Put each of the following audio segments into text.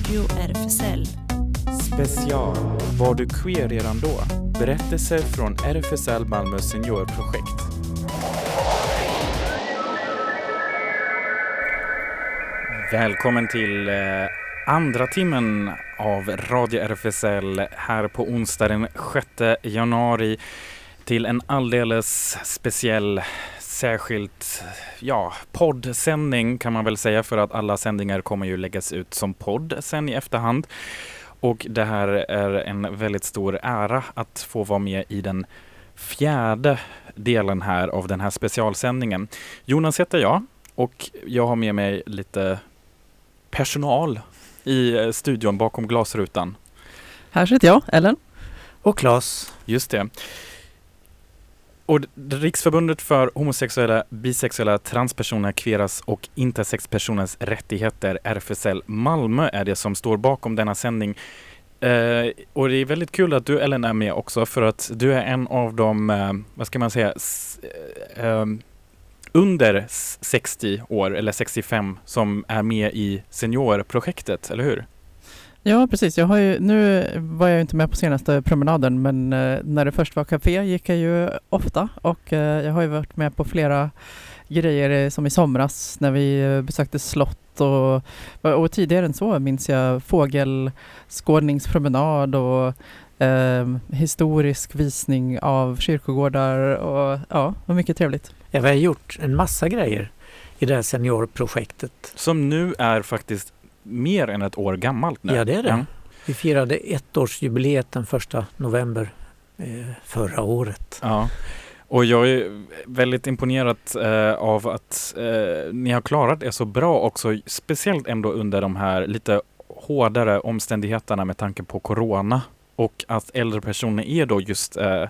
Radio RFSL. Special. Var du queer redan då? Berättelser från RFSL Malmö seniorprojekt. Välkommen till eh, andra timmen av Radio RFSL här på onsdag den 6 januari till en alldeles speciell särskilt ja, poddsändning kan man väl säga för att alla sändningar kommer ju läggas ut som podd sen i efterhand. Och det här är en väldigt stor ära att få vara med i den fjärde delen här av den här specialsändningen. Jonas heter jag och jag har med mig lite personal i eh, studion bakom glasrutan. Här sitter jag, Ellen. Och Claes. Just det. Och Riksförbundet för homosexuella, bisexuella, transpersoner, kveras och intersexpersoners rättigheter, RFSL Malmö, är det som står bakom denna sändning. Eh, och det är väldigt kul att du Ellen är med också för att du är en av de, eh, vad ska man säga, s- eh, ehm, under 60 år eller 65 som är med i seniorprojektet, eller hur? Ja, precis. Jag har ju, nu var jag inte med på senaste promenaden, men eh, när det först var café gick jag ju ofta och eh, jag har ju varit med på flera grejer eh, som i somras när vi besökte slott och, och tidigare än så minns jag fågelskådningspromenad och eh, historisk visning av kyrkogårdar och ja, var mycket trevligt. Ja, vi har gjort en massa grejer i det här seniorprojektet. Som nu är faktiskt mer än ett år gammalt nu. Ja, det är det. Ja. Vi firade ettårsjubileet den första november eh, förra året. Ja, och jag är väldigt imponerad eh, av att eh, ni har klarat det så bra också, speciellt ändå under de här lite hårdare omständigheterna med tanke på corona och att äldre personer är då just eh,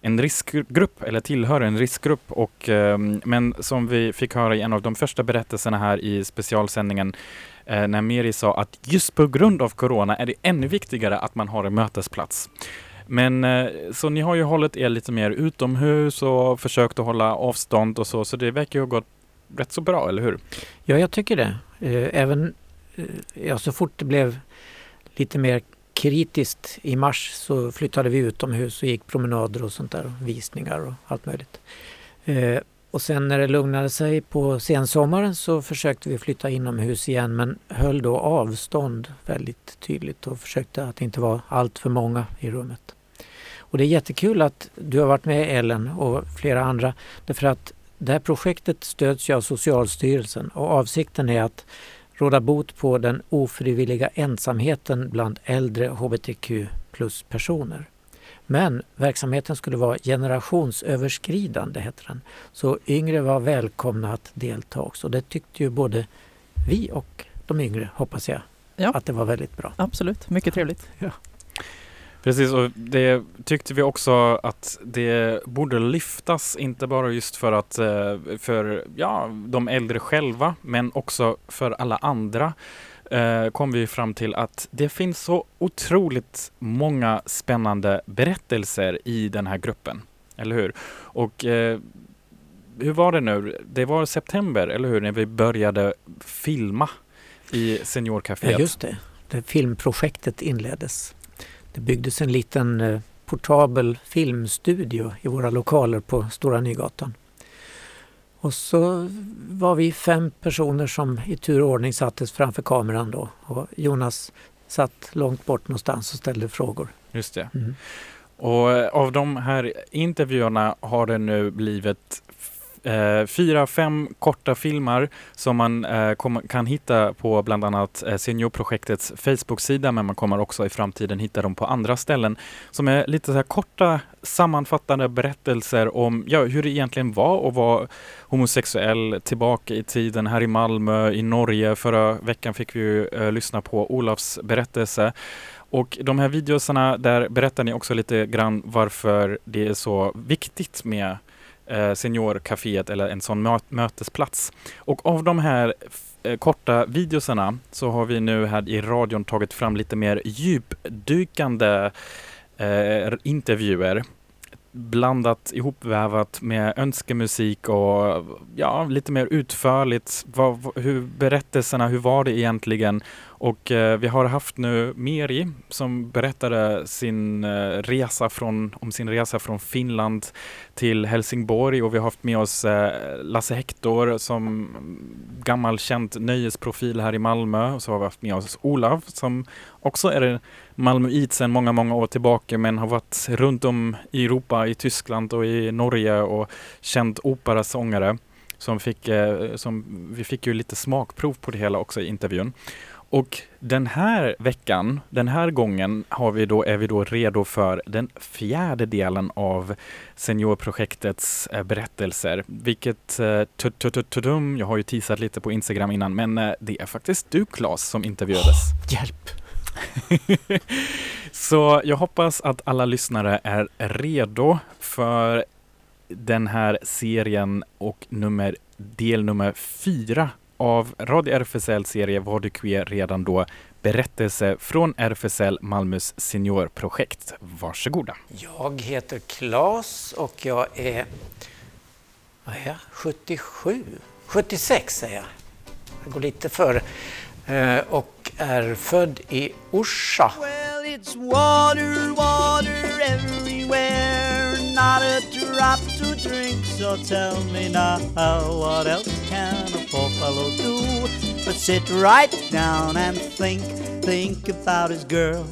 en riskgrupp eller tillhör en riskgrupp och eh, men som vi fick höra i en av de första berättelserna här i specialsändningen eh, när Meri sa att just på grund av corona är det ännu viktigare att man har en mötesplats. Men eh, så ni har ju hållit er lite mer utomhus och försökt att hålla avstånd och så, så det verkar ju ha gått rätt så bra, eller hur? Ja, jag tycker det. Eh, Även eh, ja, så fort det blev lite mer kritiskt i mars så flyttade vi utomhus och gick promenader och sånt där, visningar och allt möjligt. Eh, och sen när det lugnade sig på sensommaren så försökte vi flytta inomhus igen men höll då avstånd väldigt tydligt och försökte att inte vara allt för många i rummet. Och det är jättekul att du har varit med Ellen och flera andra därför att det här projektet stöds ju av Socialstyrelsen och avsikten är att råda bot på den ofrivilliga ensamheten bland äldre hbtq plus-personer. Men verksamheten skulle vara generationsöverskridande, heter den. Så yngre var välkomna att delta också. Det tyckte ju både vi och de yngre, hoppas jag, Ja. att det var väldigt bra. Absolut, mycket trevligt. Precis, och det tyckte vi också att det borde lyftas, inte bara just för att eh, för ja, de äldre själva, men också för alla andra eh, kom vi fram till att det finns så otroligt många spännande berättelser i den här gruppen. Eller hur? Och eh, hur var det nu? Det var september, eller hur? När vi började filma i Seniorcaféet. Ja, just det. det filmprojektet inleddes. Det byggdes en liten eh, portabel filmstudio i våra lokaler på Stora Nygatan. Och så var vi fem personer som i tur och ordning sattes framför kameran då. Och Jonas satt långt bort någonstans och ställde frågor. Just det. Mm. Och eh, av de här intervjuerna har det nu blivit eh, fyra, fem korta filmer som man eh, kom, kan hitta på bland annat eh, Seniorprojektets Facebook-sida, men man kommer också i framtiden hitta dem på andra ställen, som är lite så här korta sammanfattande berättelser om ja, hur det egentligen var att vara homosexuell tillbaka i tiden här i Malmö, i Norge. Förra veckan fick vi ju eh, lyssna på Olafs berättelse. Och de här videosarna, där berättar ni också lite grann varför det är så viktigt med eh, Seniorcaféet eller en sån mö mötesplats. Och av de här eh, korta videoserna så har vi nu här i radion tagit fram lite mer djupdykande eh, intervjuer. Blandat ihopvävat med önskemusik och ja, lite mer utförligt. Vad- hur berättelserna, hur var det egentligen? Och eh, vi har haft nu Meri som berättade sin eh, resa från, om sin resa från Finland till Helsingborg och vi har haft med oss eh, Lasse Hector som gammal känd nöjesprofil här i Malmö och så har vi haft med oss Olav som också är Malmöit sedan många, många år tillbaka men har varit runt om i Europa, i Tyskland och i Norge och känd operasångare. Som fick, eh, som, vi fick ju lite smakprov på det hela också i intervjun. Och den här veckan, den här gången har vi då, är vi då redo för den fjärde delen av Seniorprojektets eh, berättelser. Vilket, eh, jag har ju teasat lite på Instagram innan, men eh, det är faktiskt du Claes som intervjuades. Hjälp! Så jag hoppas att alla lyssnare är redo för den här serien och nummer, del nummer fyra av Radio RFSL serie Var du queer redan då berättelse från RFSL Malmös seniorprojekt. Varsågoda. Jag heter Claes och jag är, vad är jag, 77? 76 är jag. Jag går lite före. Eh, och är född i Orsa. Well, not a drop to drink, so tell me now what else can a poor fellow do but sit right down and think, think about his girl.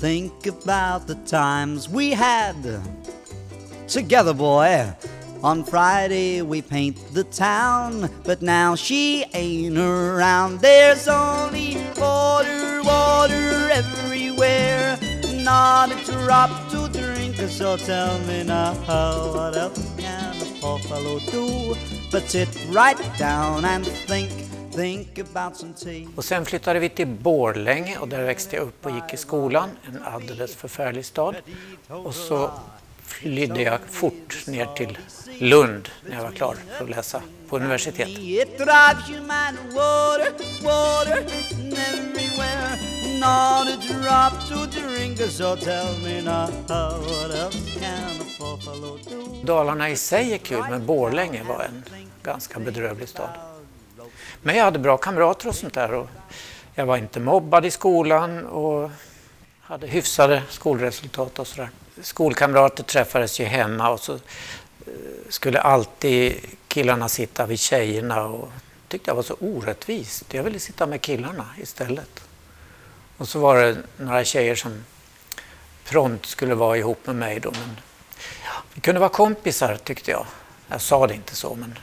Think about the times we had together, boy. On Friday we paint the town, but now she ain't around. There's only water, water everywhere, not a drop to drink. So tell me now, what else can a poor fellow do but sit right down and think? Och sen flyttade vi till Borlänge och där växte jag upp och gick i skolan, en alldeles förfärlig stad. Och så flydde jag fort ner till Lund när jag var klar för att läsa på universitet. Dalarna i sig är kul, men Borlänge var en ganska bedrövlig stad. Men jag hade bra kamrater och sånt där. Och jag var inte mobbad i skolan och hade hyfsade skolresultat och sådär skolkamrater träffades ju hemma och så eh, skulle alltid killarna sitta vid tjejerna och tyckte jag var så orättvist. Jag ville sitta med killarna istället. Och så var det några tjejer som prompt skulle vara ihop med mig då. Men vi kunde vara kompisar tyckte jag. Jag sa det inte så men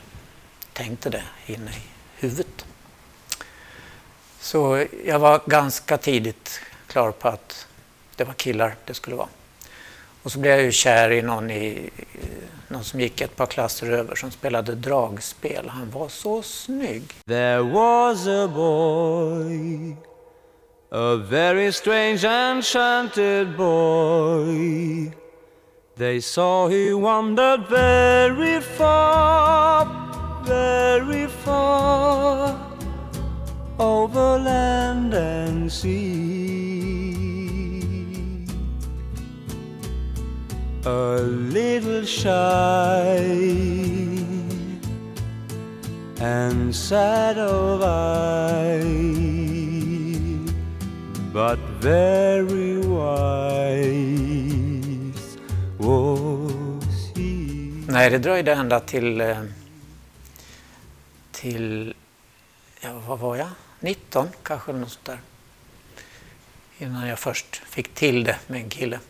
tänkte det inne i huvudet. Så jag var ganska tidigt klar på att det var killar det skulle vara. Och så blev jag ju kär i någon, i, någon som gick ett par klasser över som spelade dragspel. Han var så snygg. There was a boy A very strange enchanted boy They saw he wandered very far Very far Over land and sea a little shy and sad of eye, but very wise was he. Nej, det dröjde ända till, eh, till, ja vad var jag, 19 kanske något sånt där. Innan jag först fick till det med en kille.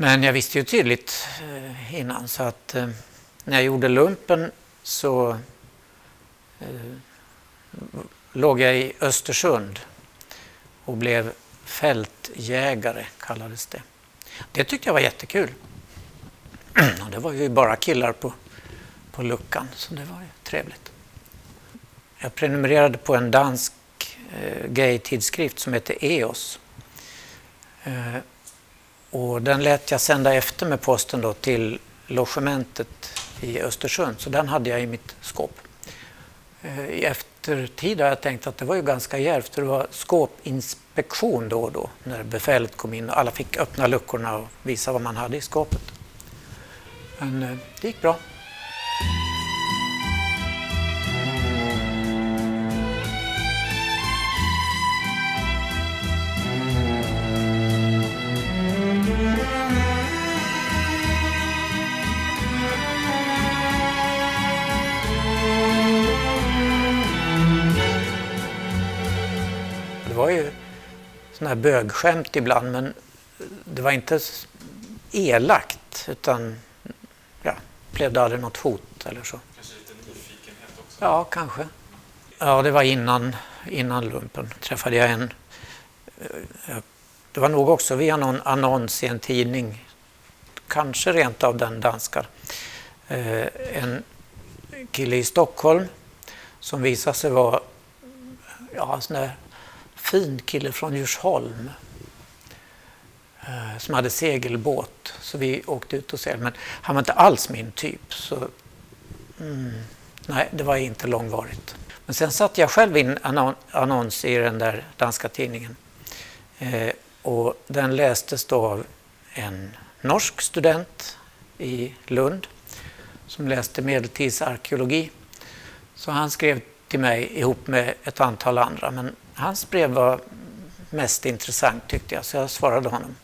Men jag visste ju tydligt eh, innan så att eh, när jag gjorde lumpen så eh, låg jag i Östersund och blev fältjägare kallades det. Det tyckte jag var jättekul. Och det var ju bara killar på, på luckan så det var ju trevligt. Jag prenumererade på en dansk eh, gay-tidskrift som heter EOS. Eh, och den lät jag sända efter med posten då till logementet i Östersund, så den hade jag i mitt skåp. Eh, I eftertid har jag tänkt att det var ju ganska djärvt, för det var skåpinspektion då och då när befälet kom in och alla fick öppna luckorna och visa vad man hade i skåpet. Men eh, det gick bra. Sådana här bögskämt ibland men det var inte elakt utan ja, blev det aldrig något hot eller så. Kanske lite nyfikenhet också? Ja, kanske. Ja, det var innan, innan lumpen. träffade jag en... eh, Det var nog också via någon annons i en tidning, kanske rent av den danska. Eh, En kille i Stockholm som visade sig vara ja, sån där fin kille från Djursholm eh, som hade segelbåt. Så vi åkte ut och seglade. Men han var inte alls min typ. Så, mm, nej, det var inte långvarigt. Men sen satte jag själv in annon- annons i den där danska tidningen. Eh, och den lästes då av en norsk student i Lund som läste medeltidsarkeologi. Så han skrev till mig ihop med ett antal andra. Men hans brev var mest intressant tyckte jag, så jag svarade honom.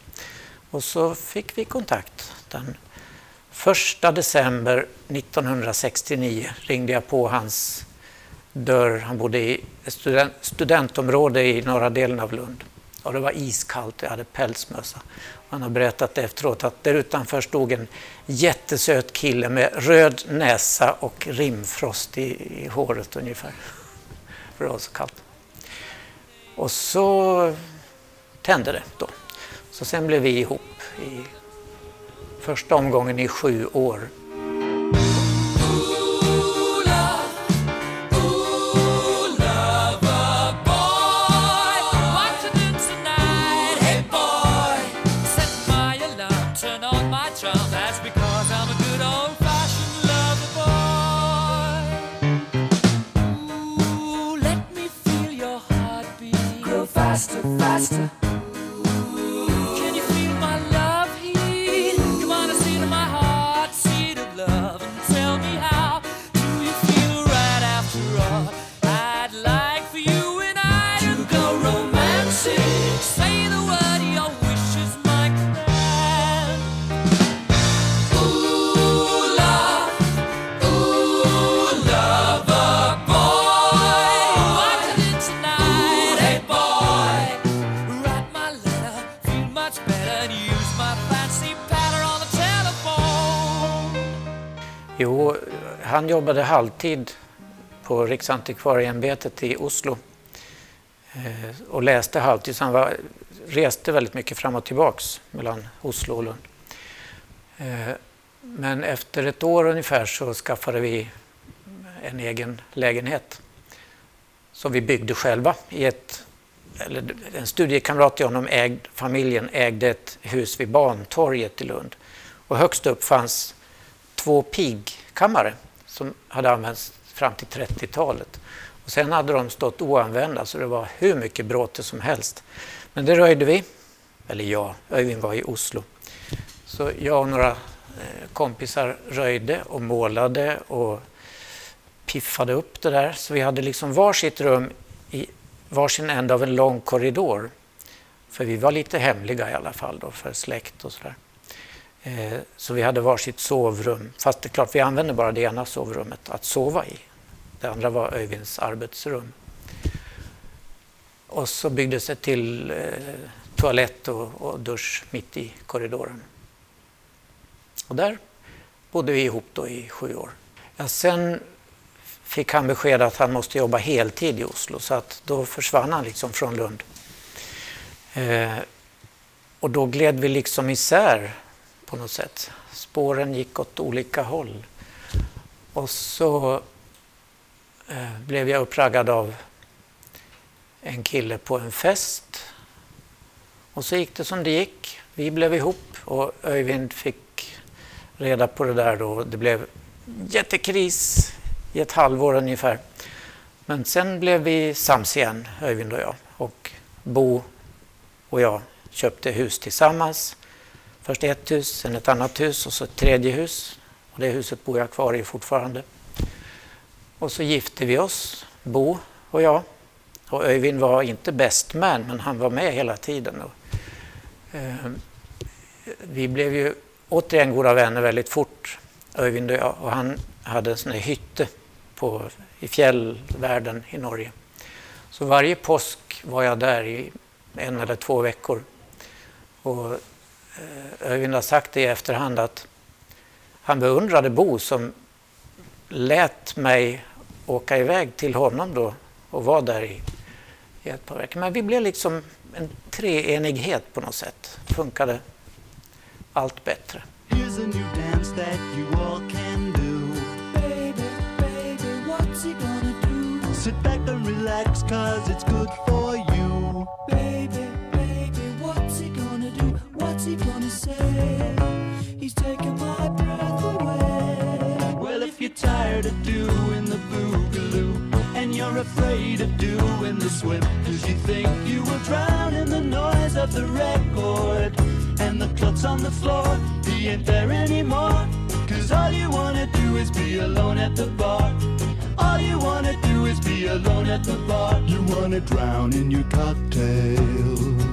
Och så fick vi kontakt. Den 1 december 1969 ringde jag på hans dörr. Han bodde i ett student, studentområde i norra delen av Lund. Och det var iskallt och jag hade pälsmössa. Han har berättat efteråt att där utanför stod en jättesöt kille med röd näsa och rimfrost i, i håret ungefär. För det var så kallt. Och så tände det då. Så sen blev vi ihop i första omgången i sju år. Han jobbade halvtid på Riksantikvarieämbetet i Oslo eh, och läste halvtid, så han var, reste väldigt mycket fram och tillbaks mellan Oslo och Lund. Eh, men efter ett år ungefär så skaffade vi en egen lägenhet som vi byggde själva i ett eller en studiekamrat till honom, ägd, familjen, ägde ett hus vid Bantorget i Lund. Och högst upp fanns två pigkammare som hade använts fram till 30-talet. Och sen hade de stått oanvända så det var hur mycket bråte som helst. Men det röjde vi. Eller jag, Öyvind var i Oslo. Så jag och några eh, kompisar röjde och målade och piffade upp det där. Så vi hade liksom varsitt rum i varsin ände av en lång korridor. För vi var lite hemliga i alla fall då för släkt och sådär. Eh, Så vi hade varsitt sovrum. Fast det är klart, vi använde bara det ena sovrummet att sova i. Det andra var Öyvinds arbetsrum. Och så byggdes det till eh, toalett och, och dusch mitt i korridoren. Och där bodde vi ihop då i sju år. Ja, sen fick han besked att han måste jobba heltid i Oslo så att då försvann han liksom från Lund. Eh, och då gled vi liksom isär på något sätt. Spåren gick åt olika håll. Och så eh, blev jag uppraggad av en kille på en fest. Och så gick det som det gick. Vi blev ihop och Öyvind fick reda på det där då. Det blev jättekris i ett halvår ungefär. Men sen blev vi sams igen, Öyvind och jag. Och Bo och jag köpte hus tillsammans. Först ett hus, sen ett annat hus och så ett tredje hus. Och det huset bor jag kvar i fortfarande. Och så gifte vi oss, Bo och jag. Och Öyvind var inte best man, men han var med hela tiden. Och, eh, vi blev ju återigen goda vänner väldigt fort, Öyvind och jag. Och han hade en sån här hytte på, i fjällvärlden i Norge. Så varje påsk var jag där i en eller två veckor. Och eh, Öyvind har sagt det i efterhand att han beundrade Bo som lät mig åka iväg till honom då och var där i, i ett par veckor. Men vi blev liksom en treenighet på något sätt. Funkade allt bättre. Sit back and relax, cause it's good for you. He's taking my breath away. Well, if you're tired of doing the boogaloo and you're afraid of doing the swim, cause you think you will drown in the noise of the record and the clots on the floor, he ain't there anymore. Cause all you wanna do is be alone at the bar. All you wanna do is be alone at the bar. You wanna drown in your cocktail.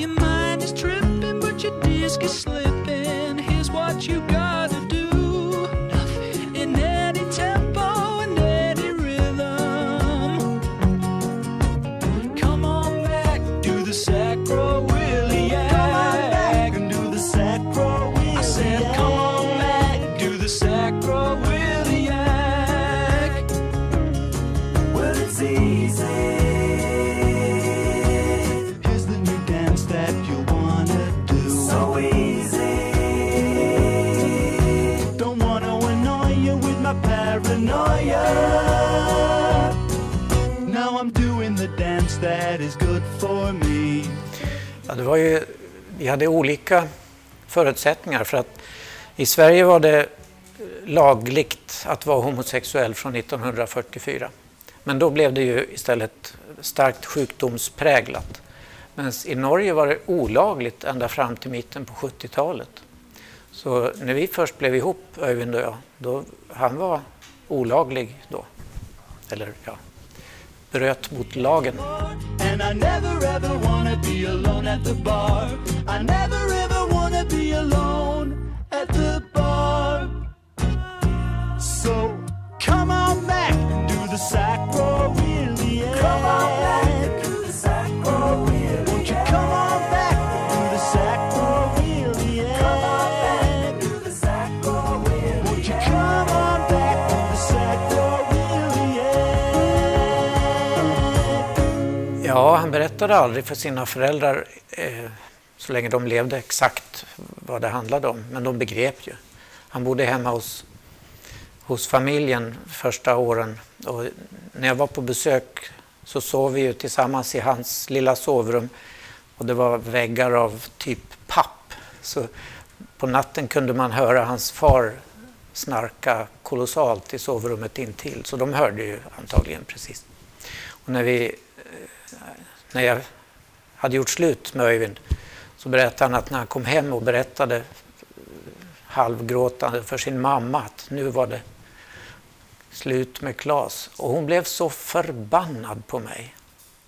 Your mind is tripping, but your disc is slipping, here's what you gotta Ja, det var ju, vi hade olika förutsättningar för att i Sverige var det lagligt att vara homosexuell från 1944. Men då blev det ju istället starkt sjukdomspräglat. Men i Norge var det olagligt ända fram till mitten på 70-talet. Så när vi först blev ihop, Öyvind och jag, då, han var olaglig då. Eller ja, bröt mot lagen. And I never ever wanna be alone at the bar. I never ever wanna be alone at the bar. So come on back and do the sacroiliac. Come on back Ja, han berättade aldrig för sina föräldrar eh, så länge de levde exakt vad det handlade om, men de begrep ju. Han bodde hemma hos, hos familjen första åren och när jag var på besök så sov vi ju tillsammans i hans lilla sovrum och det var väggar av typ papp. Så på natten kunde man höra hans far snarka kolossalt i sovrummet intill, så de hörde ju antagligen precis. Och när vi när jag hade gjort slut med Öyvind så berättade han att när han kom hem och berättade halvgråtande för sin mamma att nu var det slut med Klas. Och hon blev så förbannad på mig.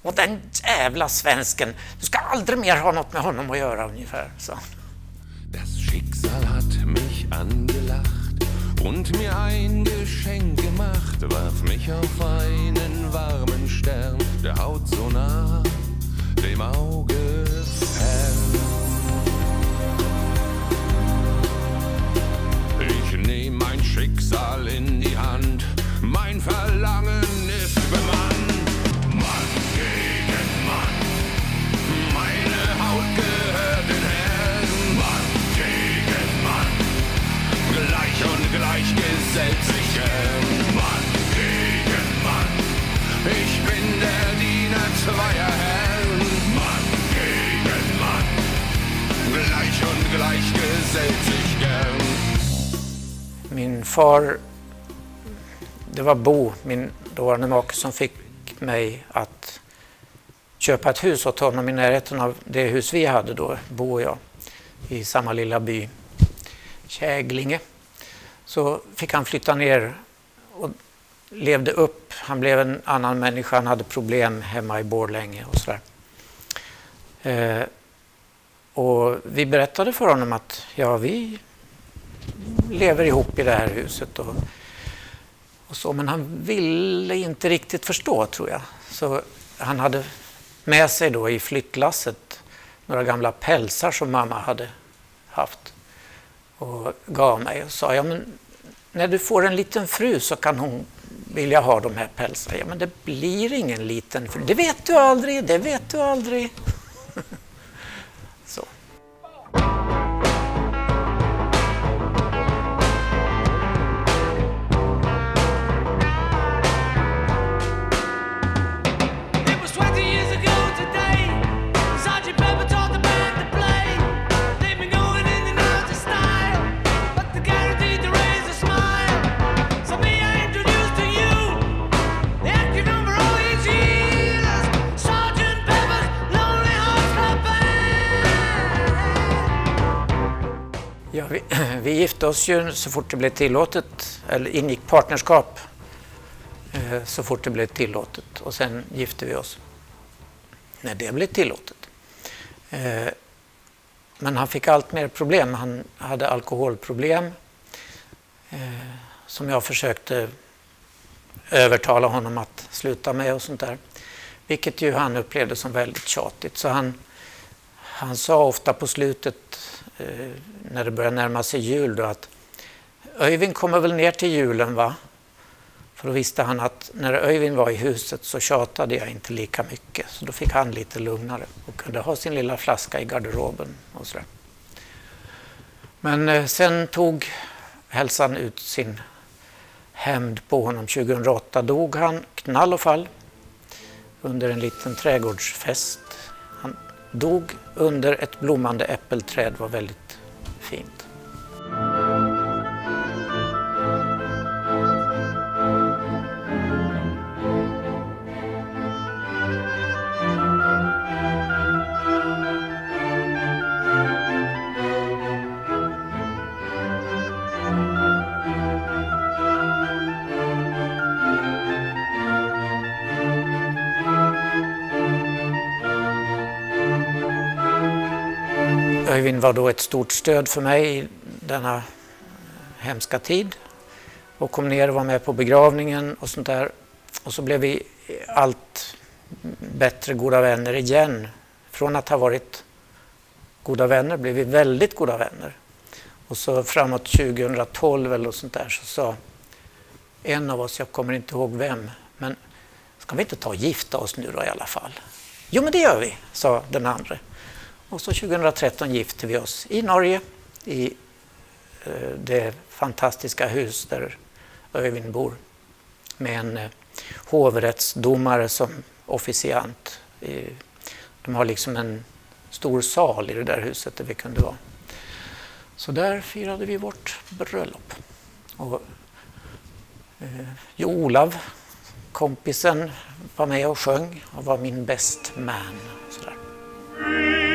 Och den jävla svensken, du ska aldrig mer ha något med honom att göra ungefär. Så. Das Schicksal hat mich angelacht und mir ein Geschenk gemacht, warf mich auf einen warmen Stern, der Haut so nah, dem Auge fern. Ich nehm mein Schicksal in die Hand, mein Verlangen gleich. Mann gegen Mann, ich bin der Diener zweier Herren. Mann gegen Mann, gleich und gleich gesellt sich gern. Min far, det var Bo, min dåvarande make, som fick mig att köpa ett hus åt honom i närheten av det hus vi hade då, Bo och jag, i samma lilla by, Käglinge. Så fick han flytta ner och levde upp. Han blev en annan människa, han hade problem hemma i Borlänge och sådär. Eh, och vi berättade för honom att ja, vi lever ihop i det här huset. Och, och så, men han ville inte riktigt förstå tror jag. Så han hade med sig då i flyttlasset några gamla pälsar som mamma hade haft och gav mig och sa ja, men när du får en liten fru så kan hon vilja ha de här pälsarna. Ja, men det blir ingen liten fru. Det vet du aldrig, det vet du aldrig. så. Ja, vi, vi gifte oss ju så fort det blev tillåtet, eller ingick partnerskap eh, så fort det blev tillåtet och sen gifte vi oss när det blev tillåtet. Eh, Men han fick allt mer problem. Han hade alkoholproblem eh, som jag försökte övertala honom att sluta med och sånt där. Vilket ju han upplevde som väldigt tjatigt. Så han, han sa ofta på slutet Eh, när det börjar närma sig jul då att Öyvind kommer väl ner till julen va? För då visste han att när Öyvind var i huset så tjatade jag inte lika mycket. Så då fick han lite lugnare och kunde ha sin lilla flaska i garderoben och sådär. Men eh, sen tog hälsan ut sin hämnd på honom. 2008 dog han knall och fall under en liten trädgårdsfest. Dog under ett blommande äppelträd, var väldigt fint. Öyvind var då ett stort stöd för mig i denna hemska tid och kom ner och var med på begravningen och sånt där. Och så blev vi allt bättre goda vänner igen. Från att ha varit goda vänner blev vi väldigt goda vänner. Och så framåt 2012 eller sånt där så sa en av oss, jag kommer inte ihåg vem, men ska vi inte ta och gifta oss nu då i alla fall? Jo men det gör vi, sa den andra. Och så 2013 gifte vi oss i Norge i eh, det fantastiska hus där Öyvind bor med en eh, hovrättsdomare som officiant. De har liksom en stor sal i det där huset där vi kunde vara. Så där firade vi vårt bröllop. Och, eh, jo, Olav, kompisen, var med och sjöng och var min best man. Sådär.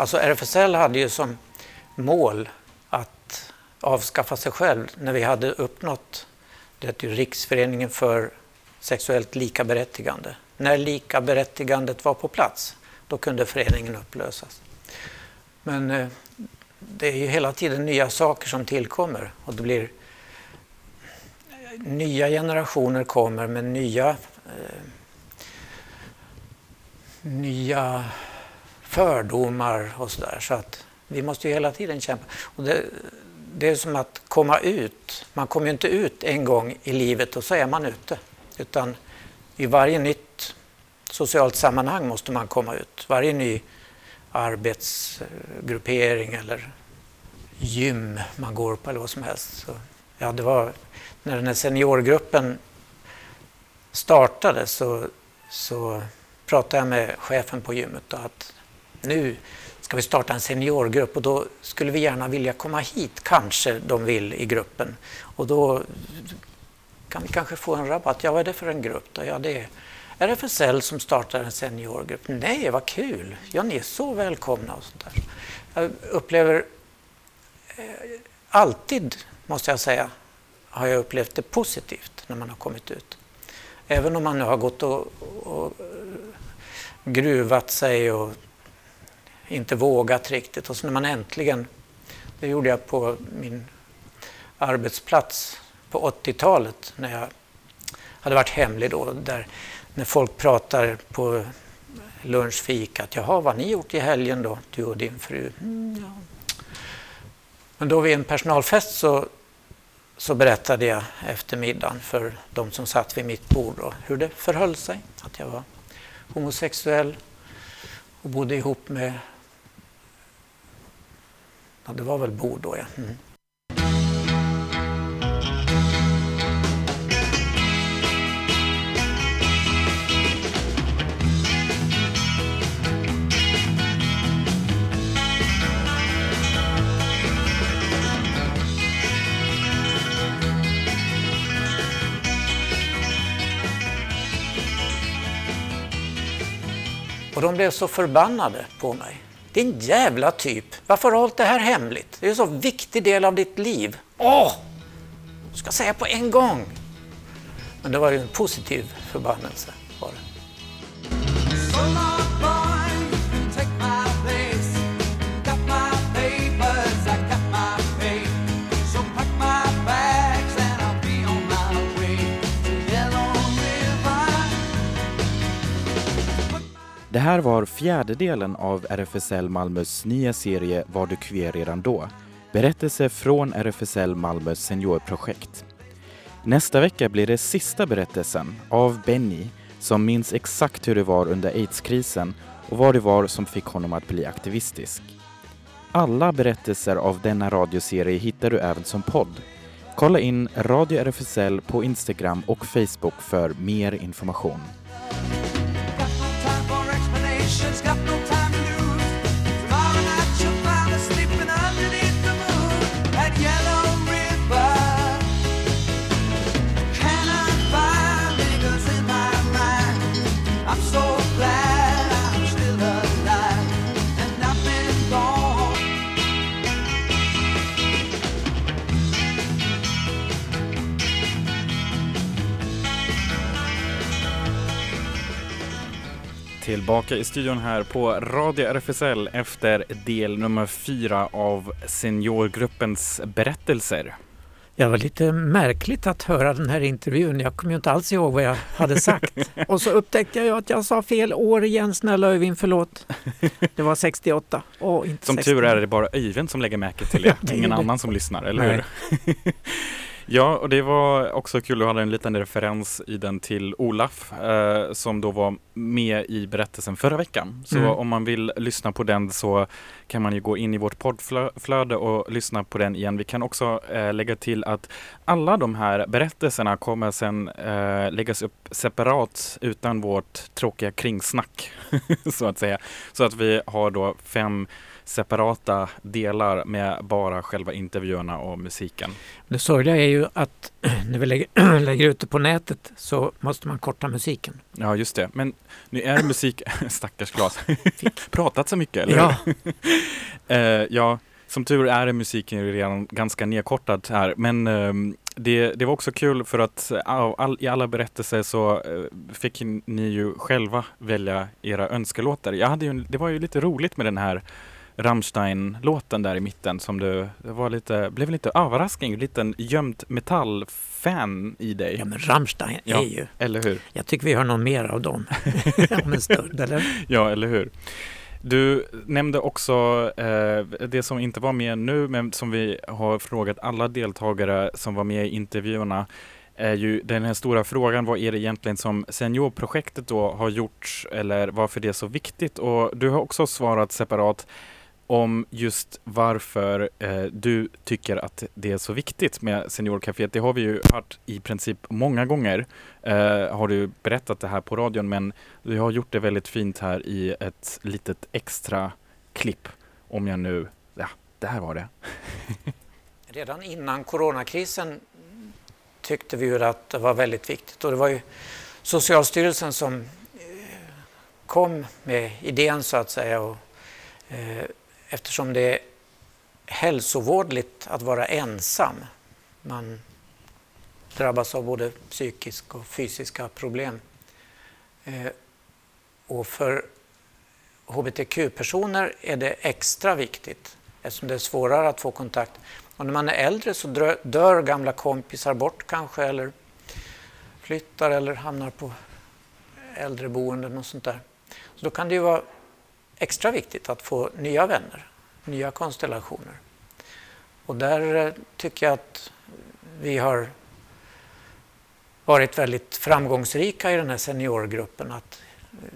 Alltså RFSL hade ju som mål att avskaffa sig själv när vi hade uppnått det heter ju Riksföreningen för sexuellt likaberättigande. När likaberättigandet var på plats, då kunde föreningen upplösas. Men eh, det är ju hela tiden nya saker som tillkommer och det blir nya generationer kommer med nya eh, nya fördomar och sådär. Så att vi måste ju hela tiden kämpa. Och det, det är som att komma ut. Man kommer ju inte ut en gång i livet och så är man ute. Utan i varje nytt socialt sammanhang måste man komma ut. Varje ny arbetsgruppering eller gym man går på eller vad som helst. Så, ja, det var när den här seniorgruppen startade så, så pratade jag med chefen på gymmet och att nu ska vi starta en seniorgrupp och då skulle vi gärna vilja komma hit, kanske de vill i gruppen. Och då kan vi kanske få en rabatt. Ja, vad är det för en grupp då? Ja, det är RFSL som startar en seniorgrupp. Nej, vad kul! Ja, ni är så välkomna och sånt där. Jag upplever eh, alltid, måste jag säga, har jag upplevt det positivt när man har kommit ut. Även om man nu har gått och, och eh, gruvat sig och inte vågat riktigt. Och så när man äntligen, det gjorde jag på min arbetsplats på 80-talet när jag hade varit hemlig då, där när folk pratar på lunchfikat, jaha, vad har ni gjort i helgen då, du och din fru? Mm, ja. Men då vid en personalfest så, så berättade jag efter middagen för de som satt vid mitt bord då, hur det förhöll sig, att jag var homosexuell och bodde ihop med Ja, det var väl Bo då, ja. Mm. Och de blev så förbannade på mig. Din jävla typ, varför har du hållit det här hemligt? Det är en så viktig del av ditt liv. Åh! Du ska säga på en gång. Men det var ju en positiv förbannelse. Var det. Det här var fjärdedelen av RFSL Malmös nya serie Var du queer redan då? Berättelse från RFSL Malmös seniorprojekt. Nästa vecka blir det sista berättelsen av Benny som minns exakt hur det var under aidskrisen och vad det var som fick honom att bli aktivistisk. Alla berättelser av denna radioserie hittar du även som podd. Kolla in Radio RFSL på Instagram och Facebook för mer information. Explanations, got no Tillbaka i studion här på Radio RFSL efter del nummer fyra av seniorgruppens berättelser. Ja, Det var lite märkligt att höra den här intervjun. Jag kommer inte alls ihåg vad jag hade sagt. Och så upptäckte jag att jag sa fel år igen. Snälla Öyvind, förlåt. Det var 68 och inte Som 69. tur är är det bara Öyvind som lägger märke till det, ingen annan som lyssnar, eller Nej. hur? ja, och det var också kul, du hade en liten referens i den till Olaf eh, som då var med i berättelsen förra veckan. Så Mm. om man vill lyssna på den så kan man ju gå in i vårt poddflöde och lyssna på den igen. Vi kan också eh, lägga till att alla de här berättelserna kommer sen eh, läggas upp separat utan vårt tråkiga kringsnack, så att säga. Så att vi har då fem separata delar med bara själva intervjuerna och musiken. Det sorgliga är ju att när vi lägger, lägger ut det på nätet så måste man korta musiken. Ja, just det. Men nu är musik... Stackars glas. Pratat så mycket, eller Ja. Eh, ja, som tur är är musiken redan ganska nedkortad här. Men ehm, det, det var också kul för att all, i alla berättelser så eh, fick ni ju själva välja era önskelåtar. Jag hade ju, det var ju lite roligt med den här Rammstein-låten där i mitten som du, det var lite, blev lite överraskning, en liten gömt metallfan i dig. Ja, men Rammstein Ja. är ju... Eller hur? Jag tycker vi har någon mer av dem om en stund, eller? Ja, eller hur? Du nämnde också eh, det som inte var med nu, men som vi har frågat alla deltagare som var med i intervjuerna, är ju den här stora frågan, vad är det egentligen som Seniorprojektet då har gjort eller varför det är så viktigt? Och du har också svarat separat om just varför eh, du tycker att det är så viktigt med Seniorcaféet. Det har vi ju hört i princip många gånger. Eh, har du berättat det här på radion, men du har gjort det väldigt fint här i ett litet extra klipp. Om jag nu, ja, där var det. Redan innan coronakrisen tyckte vi ju att det var väldigt viktigt och det var ju Socialstyrelsen som eh, kom med idén så att säga och, eh, eftersom det är hälsovårdligt att vara ensam. Man drabbas av både psykiska och fysiska problem. Eh, och för hbtq-personer är det extra viktigt eftersom det är svårare att få kontakt. Och när man är äldre så dör, dör gamla kompisar bort kanske eller flyttar eller hamnar på äldreboenden och sånt där. Så då kan det ju vara extra viktigt att få nya vänner, nya konstellationer. Och där eh, tycker jag att vi har varit väldigt framgångsrika i den här seniorgruppen. Att eh,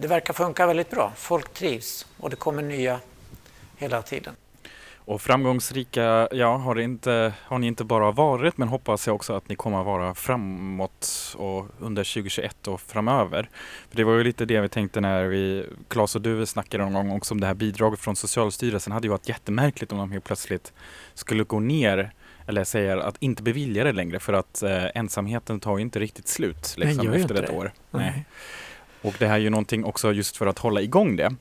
det verkar funka väldigt bra. Folk trivs och det kommer nya hela tiden. Och framgångsrika, ja, har, inte, har ni inte bara varit, men hoppas jag också att ni kommer att vara framåt och under 2021 och framöver. För det var ju lite det vi tänkte när vi, Claes och du snackade någon gång också om det här bidraget från Socialstyrelsen. Hade ju varit jättemärkligt om de helt plötsligt skulle gå ner eller säger att inte bevilja det längre för att eh, ensamheten tar ju inte riktigt slut liksom, ju efter ett det. år. Nej. Och det här är ju någonting också just för att hålla igång det.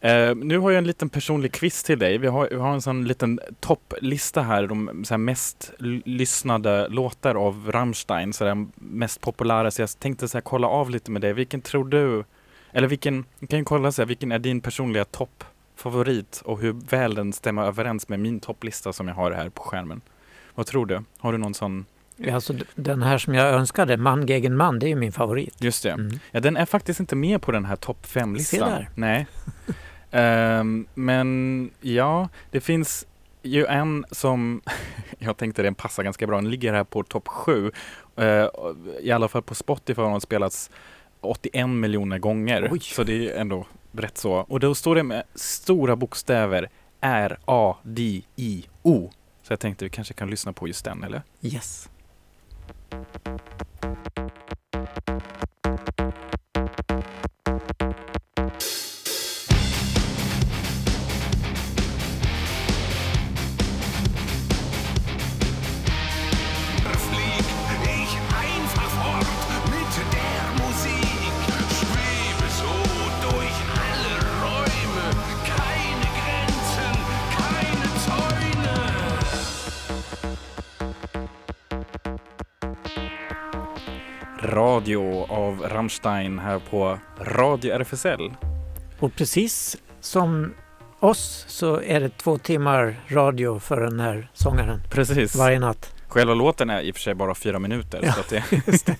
Eh, nu har jag en liten personlig quiz till dig. Vi har, vi har en sån liten topplista här, de så här mest lyssnade låtar av Rammstein, så där mest populära. Så jag tänkte så här, kolla av lite med dig. Vilken tror du, eller vilken, vi kan ju kolla så här, vilken är din personliga toppfavorit och hur väl den stämmer överens med min topplista som jag har här på skärmen. Vad tror du? Har du någon sån? Alltså, den här som jag önskade, Man gegen man, det är ju min favorit. Just det. Mm. Ja, den är faktiskt inte med på den här topp 5-listan. Se där. Nej. Ehm, men ja, det finns ju en som jag tänkte den passar ganska bra. Den ligger här på topp 7. I alla fall på Spotify har den spelats 81 miljoner gånger. Oj. Så det är ändå rätt så. Och då står det med stora bokstäver R-A-D-I-O. Så jag tänkte vi kanske kan lyssna på just den, eller? Yes. Thank you. Radio av Rammstein här på Radio RFSL. Och precis som oss så är det två timmar radio för den här sångaren Precis. varje natt. Själva låten är i och för sig bara fyra minuter. Ja, så att det,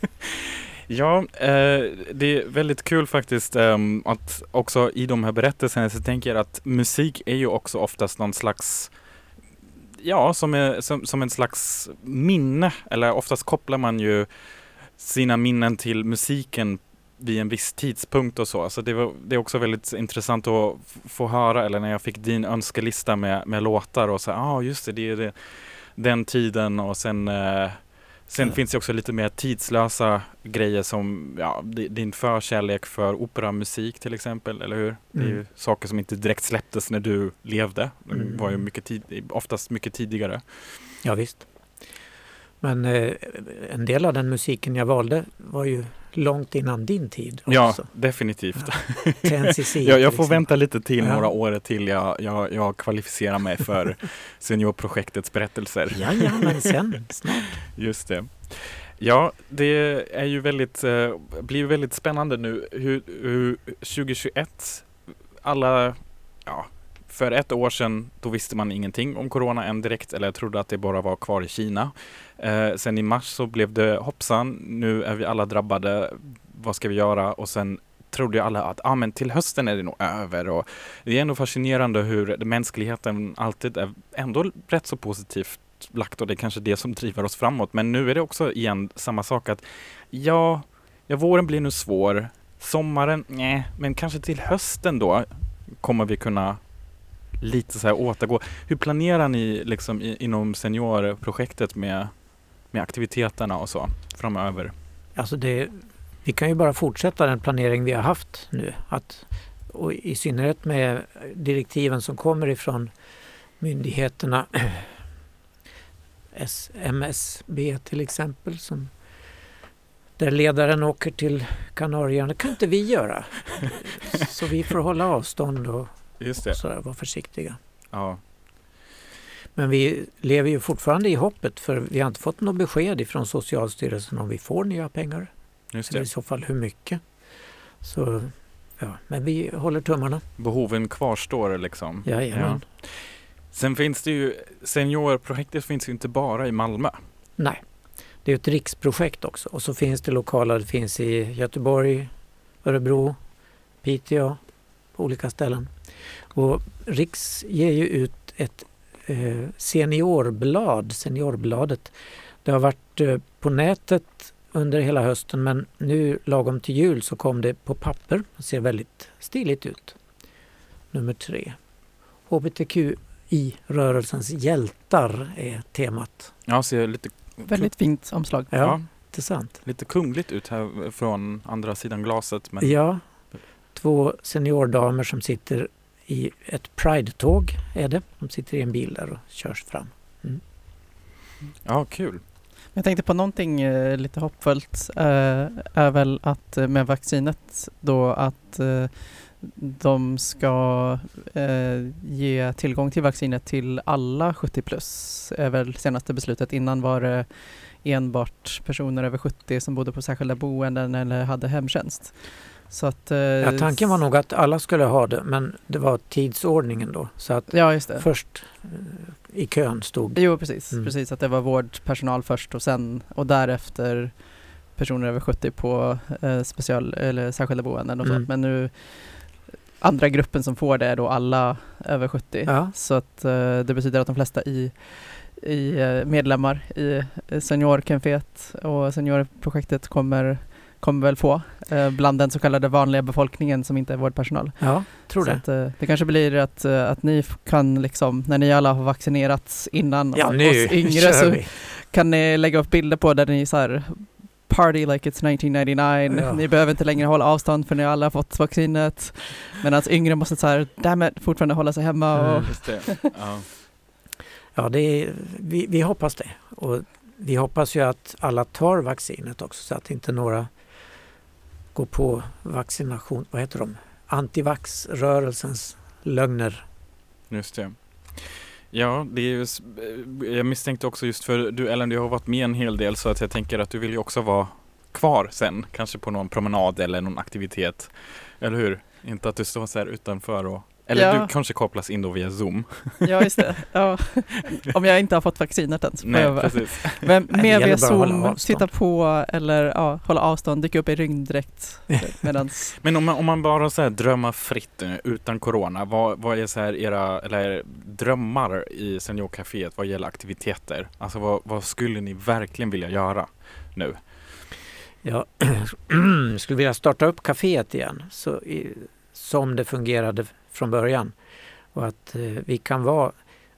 ja, eh, det är väldigt kul faktiskt ehm, att också i de här berättelserna så tänker jag att musik är ju också oftast någon slags Ja, som, är, som, som en slags minne. Eller oftast kopplar man ju sina minnen till musiken vid en viss tidpunkt och så. Så det, var, det är också väldigt intressant att få höra, eller när jag fick din önskelista med, med låtar och så, ja ah, just det, det är det, den tiden och sen eh, Sen Ja. finns det också lite mer tidslösa grejer som ja, di- din förkärlek för operamusik till exempel, eller hur? Det är ju Mm. saker som inte direkt släpptes när du levde. Det Mm. var ju mycket tid, oftast mycket tidigare. Ja, visst. Men eh, en del av den musiken jag valde var ju långt innan din tid Ja, också. definitivt. TNCC. Jag, jag får exempel. vänta lite till, Ja. några år till jag, jag, jag kvalificerar mig för seniorprojektets berättelser. Ja, ja, men sen snart. Just det. Ja, det är ju väldigt, eh, blir väldigt spännande nu hur, hur 2021, alla, ja, för ett år sedan då visste man ingenting om corona än direkt, eller jag trodde att det bara var kvar i Kina. Eh, sen i mars så blev det hoppsan, nu är vi alla drabbade, vad ska vi göra? Och sen trodde ju alla att ah, men till hösten är det nog över och det är ändå fascinerande hur mänskligheten alltid är ändå rätt så positivt lagt och det är kanske det som driver oss framåt. Men nu är det också igen samma sak att ja, ja våren blir nu svår. Sommaren, nej, men kanske till hösten då kommer vi kunna lite så här återgå. Hur planerar ni liksom i, inom seniorprojektet med, med aktiviteterna och så framöver? Alltså det, vi kan ju bara fortsätta den planering vi har haft nu. Att, och I synnerhet med direktiven som kommer ifrån myndigheterna MSB till exempel som där ledaren åker till Kanarieöarna. Det kan inte vi göra. Så vi får hålla avstånd och, Just och sådär, vara försiktiga. Ja, Men vi lever ju fortfarande i hoppet för vi har inte fått något besked ifrån Socialstyrelsen om vi får nya pengar. just Eller i det. så fall hur mycket. Så, ja, men vi håller tummarna. Behoven kvarstår liksom. Jajamän. Sen finns det ju, seniorprojektet finns ju inte bara i Malmö. Nej, det är ett riksprojekt också. Och så finns det lokala, det finns i Göteborg, Örebro, Piteå, på olika ställen. Och Riks ger ju ut ett eh, seniorblad, seniorbladet. Det har varit eh, på nätet under hela hösten men nu lagom till jul så kom det på papper. Det ser väldigt stiligt ut. Nummer tre. HBTQI-rörelsens hjältar är temat. Ja, ser lite, Väldigt fint omslag. Ja, ja, intressant. lite kungligt ut här från andra sidan glaset. Men Ja, två seniordamer som sitter i ett Pride-tåg är det. De sitter i en bil där och körs fram. ja, kul. Jag tänkte på någonting eh, lite hoppfullt eh, är väl att eh, med vaccinet då att eh, de ska eh, ge tillgång till vaccinet till alla 70 plus är väl senaste beslutet. Innan var det enbart personer över 70 som bodde på särskilda boenden eller hade hemtjänst. Så att, eh, Ja, tanken var nog att alla skulle ha det men det var tidsordningen då. Så att Ja, först eh, i kön stod... Jo, precis. Mm. precis. Att det var vårdpersonal först och sen och därefter personer över 70 på eh, special eller särskilda boenden och Mm. sånt. Men nu andra gruppen som får det är då alla över 70. Ja, Så att eh, det betyder att de flesta i, i medlemmar i seniorcaféet och seniorprojektet kommer, kommer väl få eh, bland den så kallade vanliga befolkningen som inte är vårdpersonal. ja tror så det. Att, eh, det kanske blir att, eh, att ni kan liksom, när ni alla har vaccinerats innan Ja, oss nu yngre kör så vi! kan ni lägga upp bilder på där ni så här Party like it's 1999. Ja. Ni behöver inte längre hålla avstånd för ni alla har fått vaccinet. Medan yngre måste så här, damn it, fortfarande hålla sig hemma. Och, Mm. Just det. Ja. Ja, det är, vi, vi hoppas det. Och vi hoppas ju att alla tar vaccinet också så att inte några gå på vaccination, vad heter de? Antivaxrörelsens lögner. Just det. Ja, det är ju, eh, jag misstänkte också just för du Ellen, du har varit med en hel del så att jag tänker att du vill ju också vara kvar sen, kanske på någon promenad eller någon aktivitet. Eller hur? Inte att du står så här utanför och eller Ja. du kanske kopplas in då via Zoom. ja, just det. Ja. Om jag inte har fått vaccinet än så Nej, jag precis. Men gäller via Zoom, titta på eller ja, hålla avstånd, dyka upp i rymddräkt medans Men om man, om man bara så här drömmer fritt nu, utan corona, vad, vad är så här era eller drömmar i Seniorcaféet vad gäller aktiviteter? Alltså vad, vad skulle ni verkligen vilja göra nu? Jag skulle vilja starta upp kaféet igen så i, som det fungerade från början. Och att eh, vi kan vara,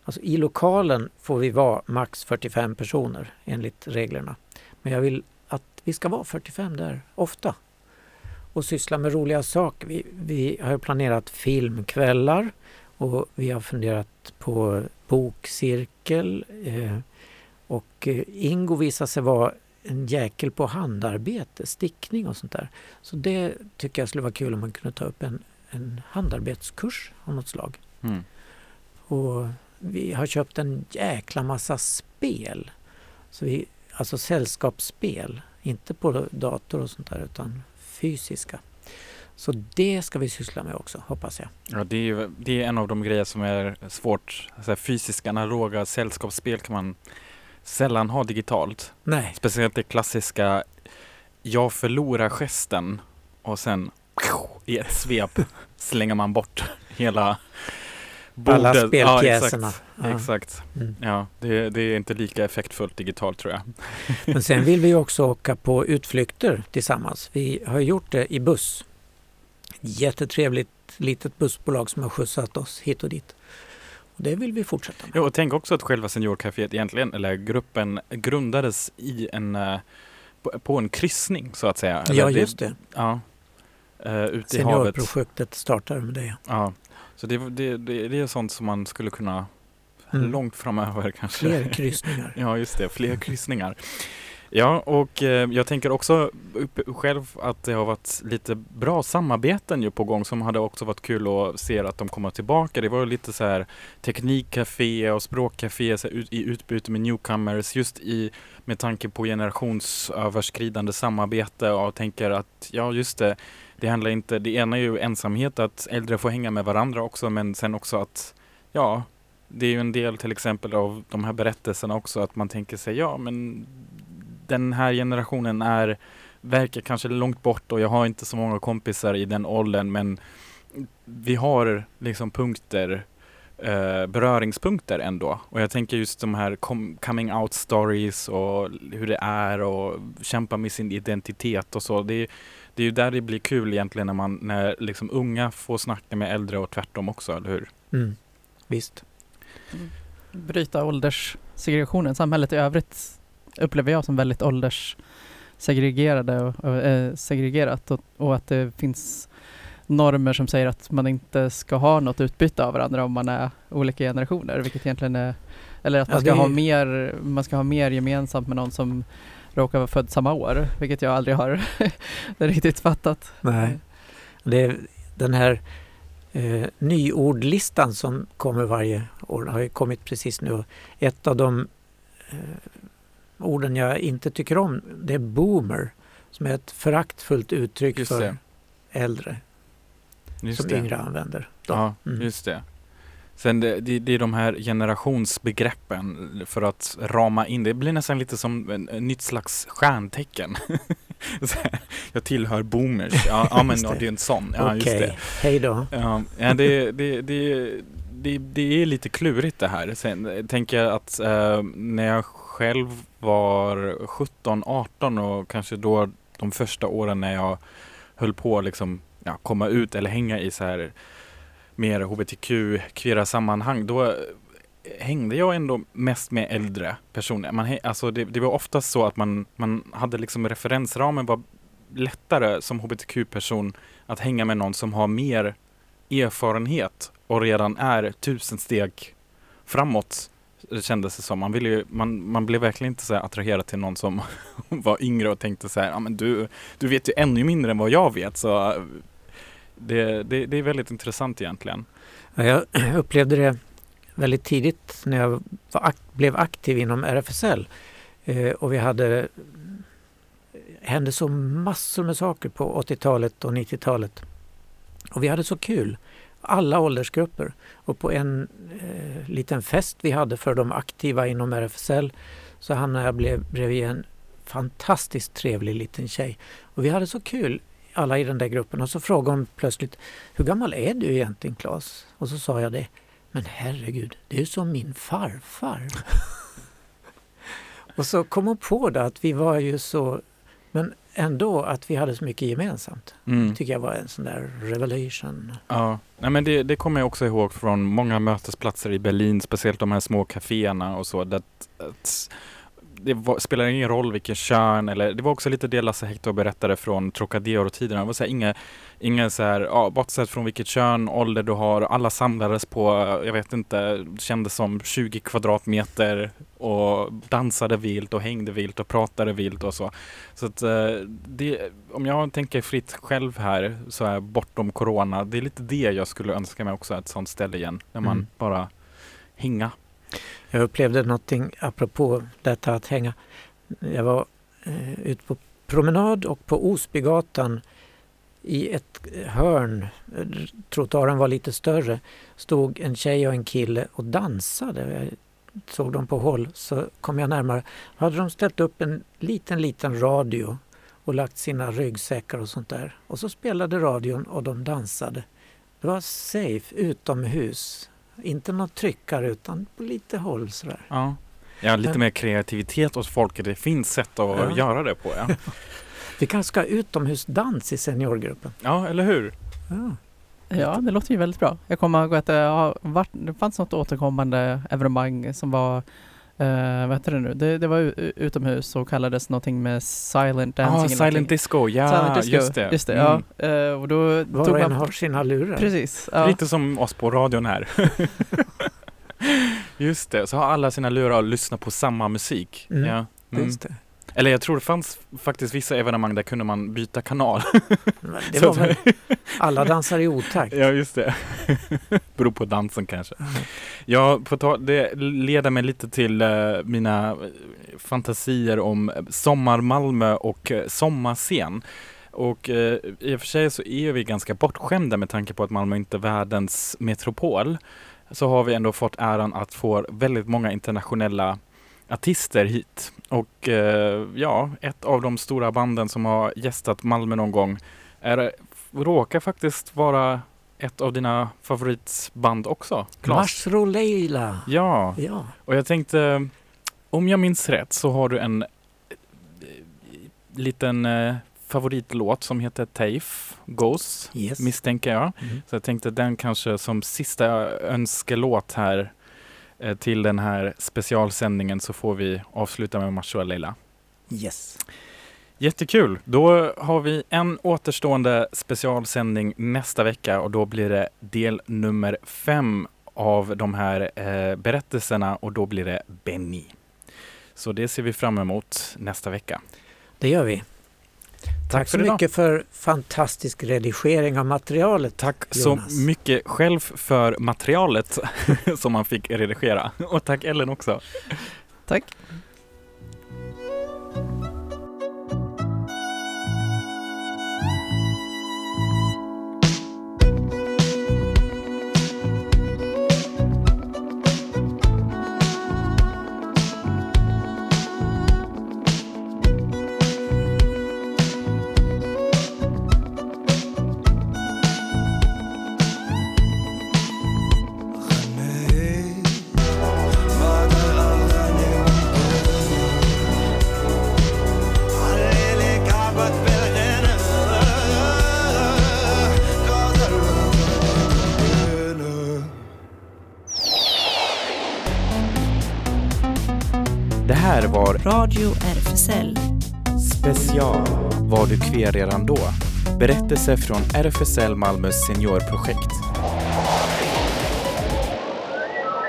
alltså i lokalen får vi vara max 45 personer enligt reglerna. Men jag vill att vi ska vara 45 där ofta och syssla med roliga saker. Vi, vi har ju planerat filmkvällar och vi har funderat på bokcirkel. Eh, och eh, Ingo visar sig vara en jäkel på handarbete, stickning och sånt där. Så det tycker jag skulle vara kul om man kunde ta upp en, en handarbetskurs av något slag. Mm. Och vi har köpt en jäkla massa spel. Så vi, alltså sällskapsspel, inte på dator och sånt där utan fysiska. Så det ska vi syssla med också, hoppas jag. Ja, det är, ju- det är en av de grejer som är svårt. Så här, fysiska, analoga sällskapsspel kan man sällan ha digitalt. Nej, Speciellt det klassiska jag förlorar gesten och sen i ett svep slänger man bort hela Alla bordet. Ja, spelpjäserna. exakt. Ja. exakt. Mm. Ja, det, det är inte lika effektfullt digitalt tror jag. Men sen vill vi också åka på utflykter tillsammans. Vi har gjort det i buss. Jättetrevligt litet bussbolag som har skjutsat oss hit och dit. Och det vill vi fortsätta med. Jo, och tänk också att själva Seniorcaféet egentligen, eller gruppen, grundades i en, eh, på, en kryssning så att säga. Eller Ja, just det. Ja. Uh, ute i havet. Seniorprojektet startar med det. Ja. Så det, det, det, det är sånt som man skulle kunna Mm. långt framöver kanske. Fler kryssningar. Ja, just det. Fler kryssningar. Ja, och eh, jag tänker också upp, själv att det har varit lite bra samarbeten ju på gång som hade också varit kul att se att de kommer tillbaka. Det var ju lite så här teknikcafé och språkcafé så här, ut, i utbyte med newcomers just i med tanke på generationsöverskridande samarbete och jag tänker att ja, just det. Det handlar inte, det ena är ju ensamhet, att äldre får hänga med varandra också, men sen också att ja, det är ju en del till exempel av de här berättelserna också att man tänker sig ja men den här generationen är verkar kanske långt bort och jag har inte så många kompisar i den åldern men vi har liksom punkter eh, beröringspunkter ändå och jag tänker just de här com- coming out stories och hur det är och kämpa med sin identitet och så det är, det är ju där det blir kul egentligen när man när liksom unga får snacka med äldre och tvärtom också, eller hur? Mm. Visst. Bryta ålderssegregationen. Samhället i övrigt upplever jag som väldigt ålderssegregerade och, och eh, segregerat och, och att det finns normer som säger att man inte ska ha något utbyte av varandra om man är olika generationer, vilket egentligen är eller att Ja, man ska, det- ha mer, man ska ha mer gemensamt med någon som råkar vara född samma år, vilket jag aldrig har riktigt fattat. Nej. Det är den här eh, nyordlistan som kommer varje år har ju kommit precis nu. Ett av de eh, orden jag inte tycker om det är boomer som är ett föraktfullt uttryck Just för det. äldre Just som det. yngre använder. Då. Ja, Mm. just det. Sen det, det, det är de här generationsbegreppen för att rama in. Det blir nästan lite som en, en nytt slags stjärntecken. Jag tillhör boomers. Ja, ja men ja, det. är en sån. Ja, Okej, det. hej då. Ja, det, det, det, det, är lite klurigt det här. Sen tänker jag att eh, när jag själv var 17-18 och kanske då de första åren när jag höll på att liksom, ja, komma ut eller hänga i så här mer hbtq-kvira sammanhang, då eh, hängde jag ändå mest med äldre personer. Man, alltså det, det var oftast så att man, man hade liksom referensramen var lättare som hbtq-person att hänga med någon som har mer erfarenhet och redan är tusen steg framåt det kändes det som. Man, ville ju, man, man blev verkligen inte så här attraherad till någon som var yngre och tänkte så här, ja men du, du vet ju ännu mindre än vad jag vet så det, det, det är väldigt intressant egentligen. Ja, Jag upplevde det väldigt tidigt när jag var blev aktiv inom RFSL. Eh, och vi hade hände så massor med saker på 80-talet och 90-talet. Och vi hade så kul. Alla åldersgrupper. Och på en eh, liten fest vi hade för de aktiva inom RFSL så hamnade jag blev, bredvid en fantastiskt trevlig liten tjej. Och vi hade så kul alla i den där gruppen och så frågade hon plötsligt Hur gammal är du egentligen Claes? Och så sa jag det Men herregud, det är ju som min farfar. och så kom hon på det att vi var ju så Men ändå att vi hade så mycket gemensamt. Mm. tycker jag var en sån där revelation. Ja, nej men det, det kommer jag också ihåg från många mötesplatser i Berlin, speciellt de här små kaféerna och så. That, att det var, spelar ingen roll vilken kön eller det var också lite det Lasse Hector berättade från Trocadero-tiderna. Det var så här, inga, inga så här, ja, bortsett från vilket kön, ålder du har, alla samlades på, jag vet inte, kändes som 20 kvadratmeter och dansade vilt och hängde vilt och pratade vilt och så. Så att eh, det, om jag tänker fritt själv här, så här bortom corona, det är lite det jag skulle önska mig också, ett sånt ställe igen, där man Mm. bara hänga. Jag upplevde någonting apropå detta att hänga. Jag var eh, ute på promenad och på Osbygatan i ett hörn, trottoaren var lite större, stod en tjej och en kille och dansade. Jag såg dem på håll så kom jag närmare. Då hade de ställt upp en liten, liten radio och lagt sina ryggsäckar och sånt där. Och så spelade radion och de dansade. Det var safe, utomhus. Inte något tryckare utan på lite håll sådär. Ja. Ja, lite Men- mer kreativitet hos folket. Det finns sätt att Ja. göra det på. Ja. Vi kanske ska ha utomhusdans i seniorgruppen. ja, eller hur? Ja. Ja, det låter ju väldigt bra. Jag kommer ihåg att det, har varit, det fanns något återkommande evenemang som var eh, vad heter det nu? Det, det var utomhus och kallades någonting med silent dancing. Ja, eller silent någonting. disco. Ja, silent disco. just det. Just det Mm. ja. Eh, och då Var tog och en man... har sina lurar. Precis. Ja. Lite som oss på radion här. Just det, så har alla sina lurar och lyssnar på samma musik. Mm. Ja. Mm. Just det. Eller jag tror det fanns faktiskt vissa evenemang där kunde man byta kanal. Men det var väl, alla dansar i otakt. ja, just det. Beror på dansen kanske. Ja, på ta- det leder mig lite till eh, mina eh, fantasier om sommar-Malmö och uh, sommarscen. Och eh, i och för sig så är vi ganska bortskämda med tanke på att Malmö inte är världens metropol. Så har vi ändå fått äran att få väldigt många internationella artister hit. Och eh, ja, ett av de stora banden som har gästat Malmö någon gång är, råkar faktiskt vara ett av dina favoritband också. Masro Leila. Ja, Ja. och jag tänkte, om jag minns rätt så har du en eh, liten eh, favoritlåt som heter Taif, Goes, Yes. misstänker jag. Mm. Så jag tänkte den kanske som sista önskelåt här till den här specialsändningen så får vi avsluta med Mashua Leila. Yes. Jättekul! Då har vi en återstående specialsändning nästa vecka och då blir det del nummer fem av de här eh, berättelserna och då blir det Benny. Så det ser vi fram emot nästa vecka. Det gör vi. Tack, så mycket för fantastisk redigering av materialet. Tack Jonas. så mycket själv för materialet som man fick redigera. Och tack Ellen också. Tack. Radio RFSL. Special Var du queer redan då? Berättelse från RFSL Malmös seniorprojekt.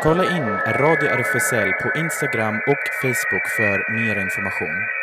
Kolla in Radio RFSL på Instagram och Facebook för mer information.